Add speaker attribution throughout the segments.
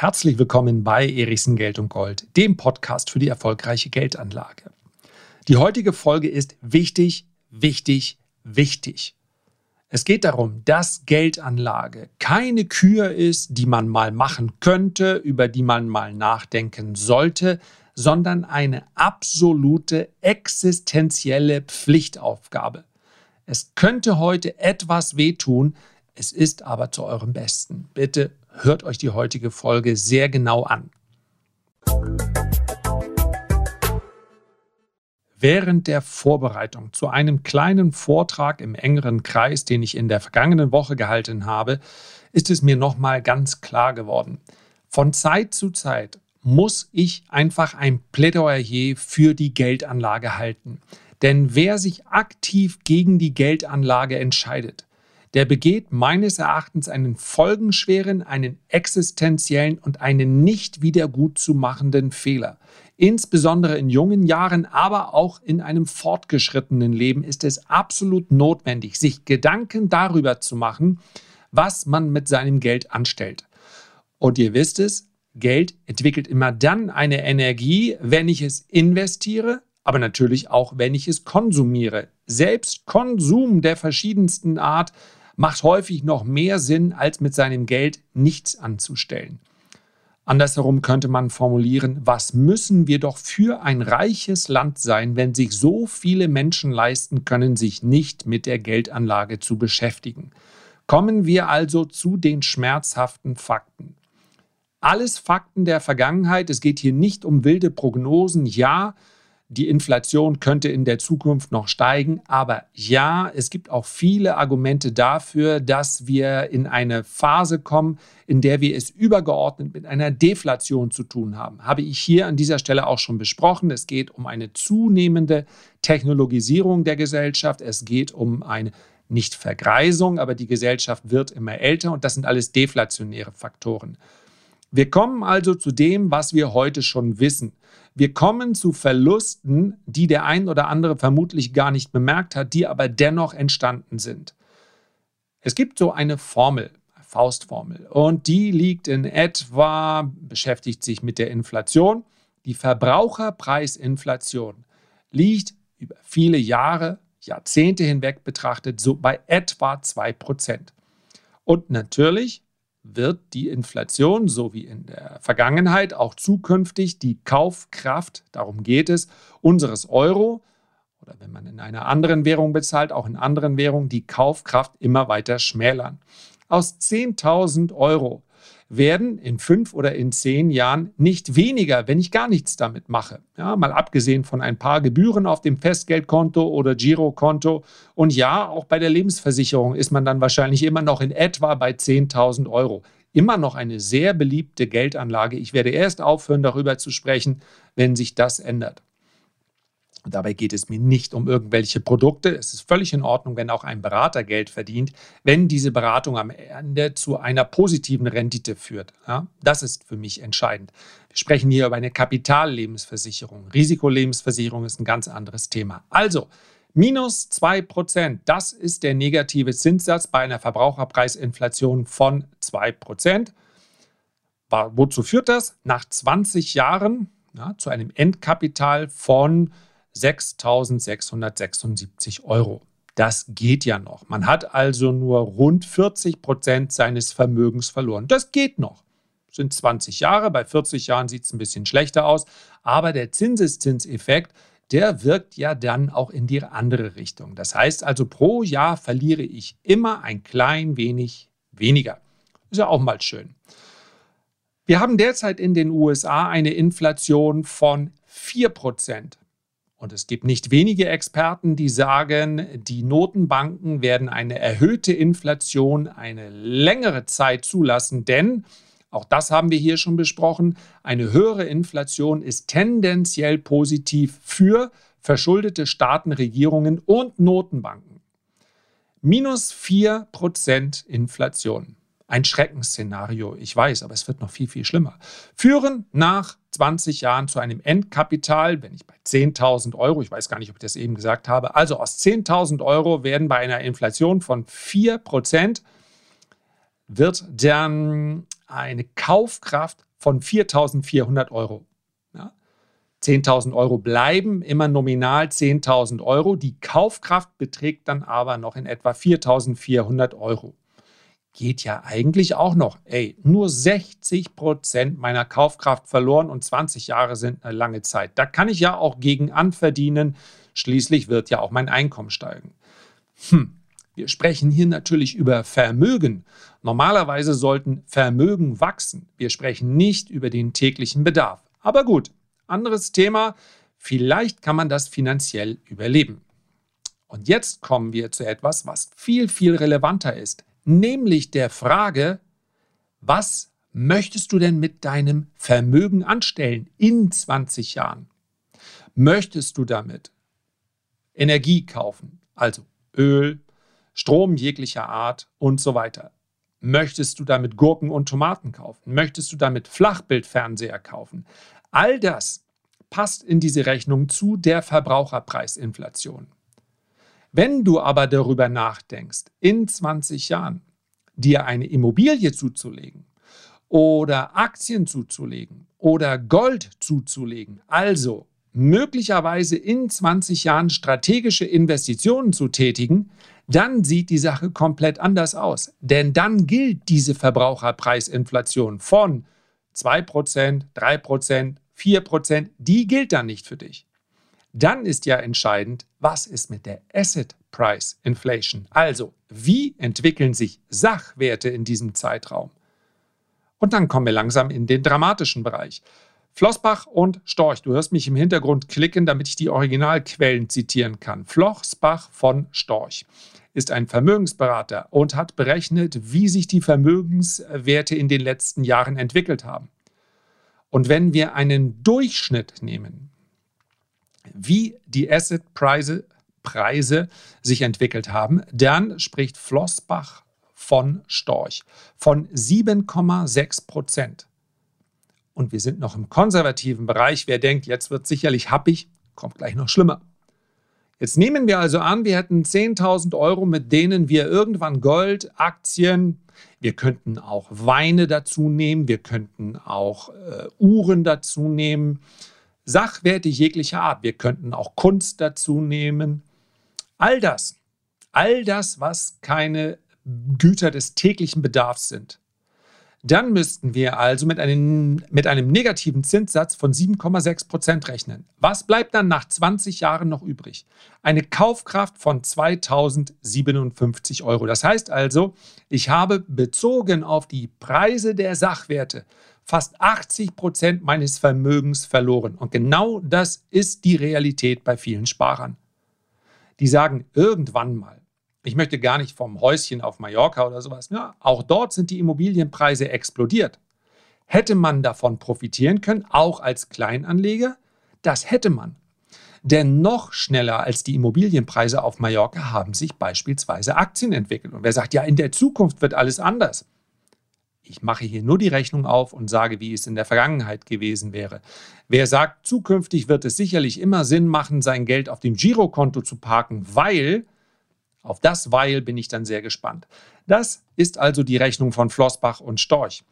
Speaker 1: Herzlich willkommen bei Erichsen Geld und Gold, dem Podcast für die erfolgreiche Geldanlage. Die heutige Folge ist wichtig, wichtig, wichtig. Es geht darum, dass Geldanlage keine Kür ist, die man mal machen könnte, über die man mal nachdenken sollte, sondern eine absolute existenzielle Pflichtaufgabe. Es könnte heute etwas wehtun, es ist aber zu eurem Besten. Bitte hört euch die heutige Folge sehr genau an. Während der Vorbereitung zu einem kleinen Vortrag im engeren Kreis, den ich in der vergangenen Woche gehalten habe, ist es mir nochmal ganz klar geworden. Von Zeit zu Zeit muss ich einfach ein Plädoyer für die Geldanlage halten. Denn wer sich aktiv gegen die Geldanlage entscheidet, der begeht meines Erachtens einen folgenschweren, einen existenziellen und einen nicht wieder gut zu machenden Fehler. Insbesondere in jungen Jahren, aber auch in einem fortgeschrittenen Leben ist es absolut notwendig, sich Gedanken darüber zu machen, was man mit seinem Geld anstellt. Und ihr wisst es, Geld entwickelt immer dann eine Energie, wenn ich es investiere, aber natürlich auch, wenn ich es konsumiere. Selbst Konsum der verschiedensten Art macht häufig noch mehr Sinn, als mit seinem Geld nichts anzustellen. Andersherum könnte man formulieren, was müssen wir doch für ein reiches Land sein, wenn sich so viele Menschen leisten können, sich nicht mit der Geldanlage zu beschäftigen. Kommen wir also zu den schmerzhaften Fakten. Alles Fakten der Vergangenheit, es geht hier nicht um wilde Prognosen, ja, die Inflation könnte in der Zukunft noch steigen. Aber ja, es gibt auch viele Argumente dafür, dass wir in eine Phase kommen, in der wir es übergeordnet mit einer Deflation zu tun haben. Habe ich hier an dieser Stelle auch schon besprochen. Es geht um eine zunehmende Technologisierung der Gesellschaft. Es geht um eine nicht Vergreisung, aber die Gesellschaft wird immer älter und das sind alles deflationäre Faktoren. Wir kommen also zu dem, was wir heute schon wissen. Wir kommen zu Verlusten, die der ein oder andere vermutlich gar nicht bemerkt hat, die aber dennoch entstanden sind. Es gibt so eine Formel, Faustformel, und die liegt in etwa, beschäftigt sich mit der Inflation. Die Verbraucherpreisinflation liegt über viele Jahre, Jahrzehnte hinweg betrachtet so bei etwa 2%. Und natürlich wird die Inflation, so wie in der Vergangenheit, auch zukünftig die Kaufkraft, darum geht es, unseres Euro oder wenn man in einer anderen Währung bezahlt, auch in anderen Währungen, die Kaufkraft immer weiter schmälern. Aus 10.000 Euro werden in fünf oder in zehn Jahren nicht weniger, wenn ich gar nichts damit mache. Ja, mal abgesehen von ein paar Gebühren auf dem Festgeldkonto oder Girokonto. Und ja, auch bei der Lebensversicherung ist man dann wahrscheinlich immer noch in etwa bei 10.000 Euro. Immer noch eine sehr beliebte Geldanlage. Ich werde erst aufhören, darüber zu sprechen, wenn sich das ändert. Und dabei geht es mir nicht um irgendwelche Produkte. Es ist völlig in Ordnung, wenn auch ein Berater Geld verdient, wenn diese Beratung am Ende zu einer positiven Rendite führt. Ja, das ist für mich entscheidend. Wir sprechen hier über eine Kapitallebensversicherung. Risikolebensversicherung ist ein ganz anderes Thema. Also, minus 2%, das ist der negative Zinssatz bei einer Verbraucherpreisinflation von 2%. Wozu führt das? Nach 20 Jahren ja, zu einem Endkapital von 6.676 Euro. Das geht ja noch. Man hat also nur rund 40 Prozent seines Vermögens verloren. Das geht noch. Das sind 20 Jahre. Bei 40 Jahren sieht es ein bisschen schlechter aus. Aber der Zinseszinseffekt, der wirkt ja dann auch in die andere Richtung. Das heißt also, pro Jahr verliere ich immer ein klein wenig weniger. Ist ja auch mal schön. Wir haben derzeit in den USA eine Inflation von 4 Prozent. Und es gibt nicht wenige Experten, die sagen, die Notenbanken werden eine erhöhte Inflation eine längere Zeit zulassen, denn, auch das haben wir hier schon besprochen, eine höhere Inflation ist tendenziell positiv für verschuldete Staaten, Regierungen und Notenbanken. Minus 4% Inflation ein Schreckensszenario, ich weiß, aber es wird noch viel, viel schlimmer, führen nach 20 Jahren zu einem Endkapital, wenn ich bei 10.000 Euro, ich weiß gar nicht, ob ich das eben gesagt habe, also aus 10.000 Euro werden bei einer Inflation von 4% wird dann eine Kaufkraft von 4.400 Euro. Ja? 10.000 Euro bleiben immer nominal 10.000 Euro. Die Kaufkraft beträgt dann aber noch in etwa 4.400 Euro. Geht ja eigentlich auch noch. Ey, nur 60 Prozent meiner Kaufkraft verloren und 20 Jahre sind eine lange Zeit. Da kann ich ja auch gegen anverdienen. Schließlich wird ja auch mein Einkommen steigen. Hm, wir sprechen hier natürlich über Vermögen. Normalerweise sollten Vermögen wachsen. Wir sprechen nicht über den täglichen Bedarf. Aber gut, anderes Thema. Vielleicht kann man das finanziell überleben. Und jetzt kommen wir zu etwas, was viel, viel relevanter ist, nämlich der Frage, was möchtest du denn mit deinem Vermögen anstellen in 20 Jahren? Möchtest du damit Energie kaufen, also Öl, Strom jeglicher Art und so weiter. Möchtest du damit Gurken und Tomaten kaufen? Möchtest du damit Flachbildfernseher kaufen? All das passt in diese Rechnung zu der Verbraucherpreisinflation. Wenn du aber darüber nachdenkst, in 20 Jahren dir eine Immobilie zuzulegen oder Aktien zuzulegen oder Gold zuzulegen, also möglicherweise in 20 Jahren strategische Investitionen zu tätigen, dann sieht die Sache komplett anders aus. Denn dann gilt diese Verbraucherpreisinflation von 2%, 3%, 4%, die gilt dann nicht für dich. Dann ist ja entscheidend, was ist mit der Asset Price Inflation? Also, wie entwickeln sich Sachwerte in diesem Zeitraum? Und dann kommen wir langsam in den dramatischen Bereich. Flossbach und Storch. Du hörst mich im Hintergrund klicken, damit ich die Originalquellen zitieren kann. Flossbach von Storch ist ein Vermögensberater und hat berechnet, wie sich die Vermögenswerte in den letzten Jahren entwickelt haben. Und wenn wir einen Durchschnitt nehmen, wie die Assetpreise Preise sich entwickelt haben, dann spricht Flossbach von Storch von 7,6 Prozent. Und wir sind noch im konservativen Bereich. Wer denkt, jetzt wird sicherlich happig, kommt gleich noch schlimmer. Jetzt nehmen wir also an, wir hätten 10.000 Euro, mit denen wir irgendwann Gold, Aktien, wir könnten auch Weine dazu nehmen, wir könnten auch äh, Uhren dazu nehmen, Sachwerte jeglicher Art, wir könnten auch Kunst dazu nehmen. All das, all das, was keine Güter des täglichen Bedarfs sind, dann müssten wir also mit einem, mit einem negativen Zinssatz von 7,6 Prozent rechnen. Was bleibt dann nach 20 Jahren noch übrig? Eine Kaufkraft von 2057 Euro. Das heißt also, ich habe bezogen auf die Preise der Sachwerte fast 80 Prozent meines Vermögens verloren. Und genau das ist die Realität bei vielen Sparern. Die sagen irgendwann mal, ich möchte gar nicht vom Häuschen auf Mallorca oder sowas. Ja, auch dort sind die Immobilienpreise explodiert. Hätte man davon profitieren können, auch als Kleinanleger? Das hätte man. Denn noch schneller als die Immobilienpreise auf Mallorca haben sich beispielsweise Aktien entwickelt. Und wer sagt, ja, in der Zukunft wird alles anders. Ich mache hier nur die Rechnung auf und sage, wie es in der Vergangenheit gewesen wäre. Wer sagt, zukünftig wird es sicherlich immer Sinn machen, sein Geld auf dem Girokonto zu parken, weil auf das Weil bin ich dann sehr gespannt. Das ist also die Rechnung von Flossbach und Storch.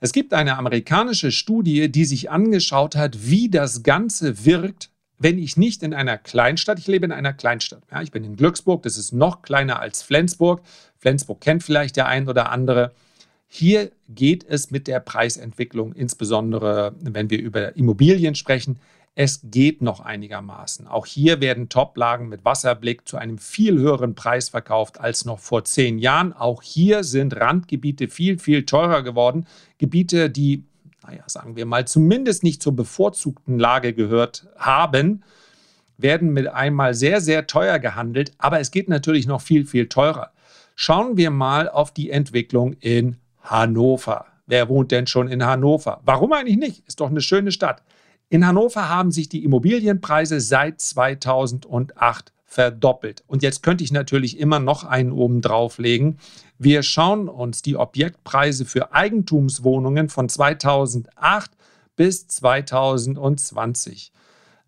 Speaker 1: Es gibt eine amerikanische Studie, die sich angeschaut hat, wie das Ganze wirkt, wenn ich nicht in einer Kleinstadt, ich lebe in einer Kleinstadt. Ja, ich bin in Glücksburg, das ist noch kleiner als Flensburg. Flensburg kennt vielleicht der ein oder andere. Hier geht es mit der Preisentwicklung, insbesondere wenn wir über Immobilien sprechen, es geht noch einigermaßen. Auch hier werden Toplagen mit Wasserblick zu einem viel höheren Preis verkauft als noch vor zehn Jahren. Auch hier sind Randgebiete viel, viel teurer geworden. Gebiete, die, naja, sagen wir mal, zumindest nicht zur bevorzugten Lage gehört haben, werden mit einmal sehr, sehr teuer gehandelt. Aber es geht natürlich noch viel, viel teurer. Schauen wir mal auf die Entwicklung in Hannover. Wer wohnt denn schon in Hannover? Warum eigentlich nicht? Ist doch eine schöne Stadt. In Hannover haben sich die Immobilienpreise seit 2008 verdoppelt. Und jetzt könnte ich natürlich immer noch einen oben drauflegen. Wir schauen uns die Objektpreise für Eigentumswohnungen von 2008 bis 2020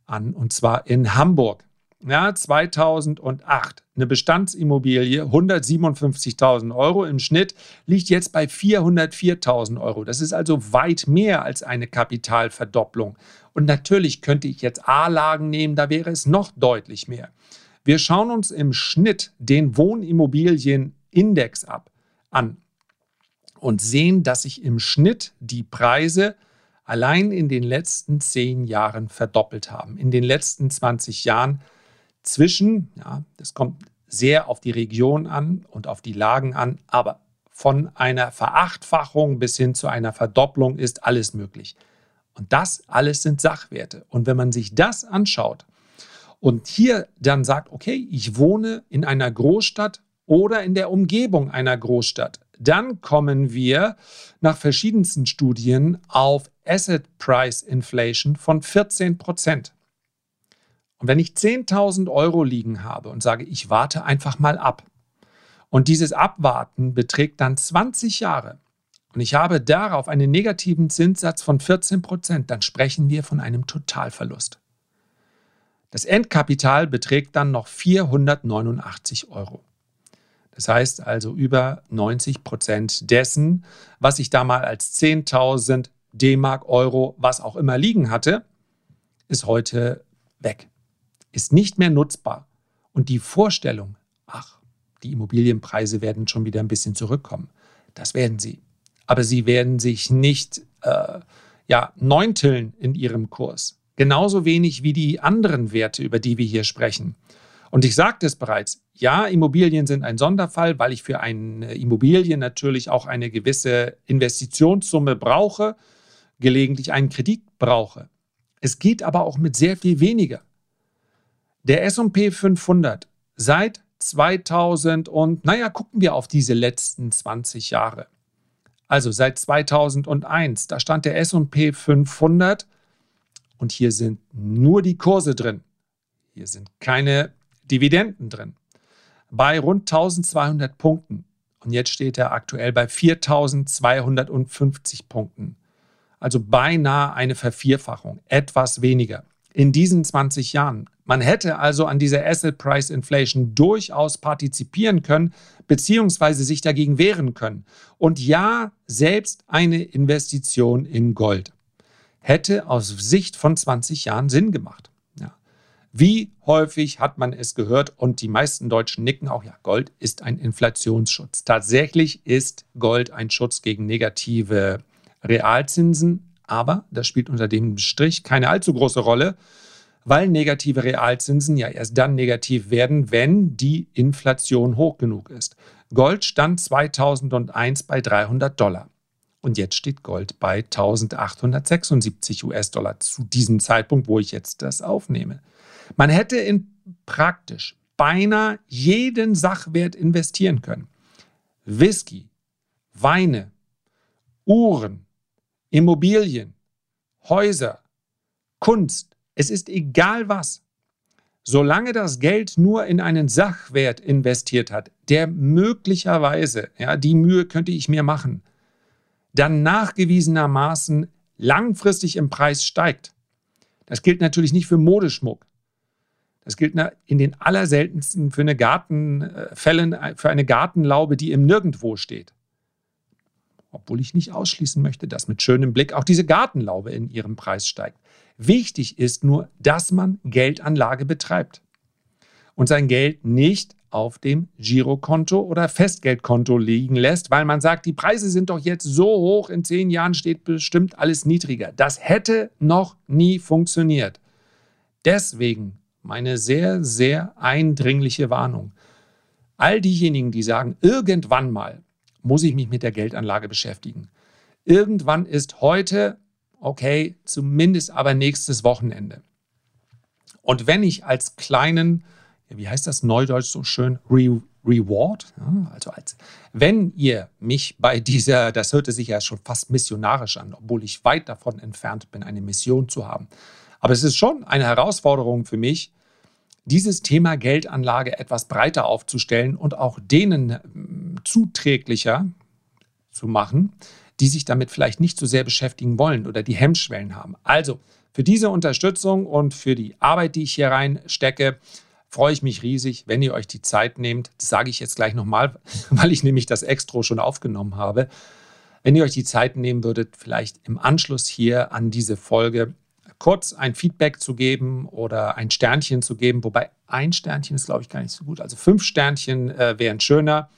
Speaker 1: an, und zwar in Hamburg. Ja, 2008 eine Bestandsimmobilie 157.000 Euro im Schnitt liegt jetzt bei 404.000 Euro. Das ist also weit mehr als eine Kapitalverdopplung. Und natürlich könnte ich jetzt A-Lagen nehmen, da wäre es noch deutlich mehr. Wir schauen uns im Schnitt den Wohnimmobilienindex ab an und sehen, dass sich im Schnitt die Preise allein in den letzten zehn Jahren verdoppelt haben. In den letzten 20 Jahren zwischen, ja, das kommt sehr auf die Region an und auf die Lagen an, aber von einer Verachtfachung bis hin zu einer Verdopplung ist alles möglich. Und das alles sind Sachwerte. Und wenn man sich das anschaut und hier dann sagt, okay, ich wohne in einer Großstadt oder in der Umgebung einer Großstadt, dann kommen wir nach verschiedensten Studien auf Asset Price Inflation von 14 Prozent. Und wenn ich 10.000 Euro liegen habe und sage, ich warte einfach mal ab, und dieses Abwarten beträgt dann 20 Jahre, und ich habe darauf einen negativen Zinssatz von 14 Prozent, dann sprechen wir von einem Totalverlust. Das Endkapital beträgt dann noch 489 Euro. Das heißt also über 90 Prozent dessen, was ich da mal als 10.000 D-Mark, Euro, was auch immer liegen hatte, ist heute weg ist nicht mehr nutzbar. Und die Vorstellung, ach, die Immobilienpreise werden schon wieder ein bisschen zurückkommen, das werden sie. Aber sie werden sich nicht äh, ja, neunteln in ihrem Kurs. Genauso wenig wie die anderen Werte, über die wir hier sprechen. Und ich sagte es bereits, ja, Immobilien sind ein Sonderfall, weil ich für eine Immobilie natürlich auch eine gewisse Investitionssumme brauche, gelegentlich einen Kredit brauche. Es geht aber auch mit sehr viel weniger. Der SP 500 seit 2000 und, naja, gucken wir auf diese letzten 20 Jahre. Also seit 2001, da stand der SP 500 und hier sind nur die Kurse drin. Hier sind keine Dividenden drin. Bei rund 1200 Punkten. Und jetzt steht er aktuell bei 4250 Punkten. Also beinahe eine Vervierfachung, etwas weniger in diesen 20 Jahren. Man hätte also an dieser Asset Price Inflation durchaus partizipieren können, beziehungsweise sich dagegen wehren können. Und ja, selbst eine Investition in Gold hätte aus Sicht von 20 Jahren Sinn gemacht. Ja. Wie häufig hat man es gehört und die meisten Deutschen nicken auch, ja, Gold ist ein Inflationsschutz. Tatsächlich ist Gold ein Schutz gegen negative Realzinsen, aber das spielt unter dem Strich keine allzu große Rolle, weil negative Realzinsen ja erst dann negativ werden, wenn die Inflation hoch genug ist. Gold stand 2001 bei 300 Dollar. Und jetzt steht Gold bei 1876 US-Dollar zu diesem Zeitpunkt, wo ich jetzt das aufnehme. Man hätte in praktisch beinahe jeden Sachwert investieren können. Whisky, Weine, Uhren, Immobilien, Häuser, Kunst, es ist egal was. Solange das Geld nur in einen Sachwert investiert hat, der möglicherweise, ja, die Mühe könnte ich mir machen, dann nachgewiesenermaßen langfristig im Preis steigt. Das gilt natürlich nicht für Modeschmuck. Das gilt in den allerseltensten für eine Gartenfällen, äh, für eine Gartenlaube, die im Nirgendwo steht obwohl ich nicht ausschließen möchte, dass mit schönem Blick auch diese Gartenlaube in ihrem Preis steigt. Wichtig ist nur, dass man Geldanlage betreibt und sein Geld nicht auf dem Girokonto oder Festgeldkonto liegen lässt, weil man sagt, die Preise sind doch jetzt so hoch, in zehn Jahren steht bestimmt alles niedriger. Das hätte noch nie funktioniert. Deswegen meine sehr, sehr eindringliche Warnung. All diejenigen, die sagen, irgendwann mal, muss ich mich mit der Geldanlage beschäftigen. Irgendwann ist heute, okay, zumindest aber nächstes Wochenende. Und wenn ich als kleinen, wie heißt das neudeutsch so schön, Re Reward, also als wenn ihr mich bei dieser, das hörte sich ja schon fast missionarisch an, obwohl ich weit davon entfernt bin, eine Mission zu haben. Aber es ist schon eine Herausforderung für mich, dieses Thema Geldanlage etwas breiter aufzustellen und auch denen hm, zuträglicher zu machen, die sich damit vielleicht nicht so sehr beschäftigen wollen oder die Hemmschwellen haben. Also für diese Unterstützung und für die Arbeit, die ich hier reinstecke, freue ich mich riesig, wenn ihr euch die Zeit nehmt. Das sage ich jetzt gleich nochmal, weil ich nämlich das Extro schon aufgenommen habe. Wenn ihr euch die Zeit nehmen würdet, vielleicht im Anschluss hier an diese Folge kurz ein Feedback zu geben oder ein Sternchen zu geben, wobei ein Sternchen ist, glaube ich, gar nicht so gut. Also fünf Sternchen äh, wären schöner.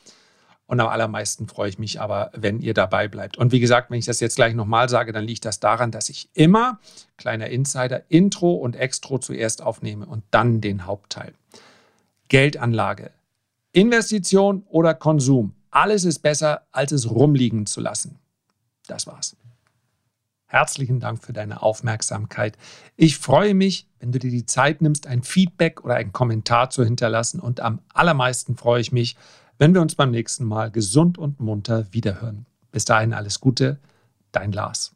Speaker 1: Und am allermeisten freue ich mich aber, wenn ihr dabei bleibt. Und wie gesagt, wenn ich das jetzt gleich nochmal sage, dann liegt das daran, dass ich immer, kleiner Insider, Intro und Extro zuerst aufnehme und dann den Hauptteil. Geldanlage, Investition oder Konsum. Alles ist besser, als es rumliegen zu lassen. Das war's. Herzlichen Dank für deine Aufmerksamkeit. Ich freue mich, wenn du dir die Zeit nimmst, ein Feedback oder einen Kommentar zu hinterlassen. Und am allermeisten freue ich mich, wenn wir uns beim nächsten Mal gesund und munter wiederhören. Bis dahin alles Gute, dein Lars.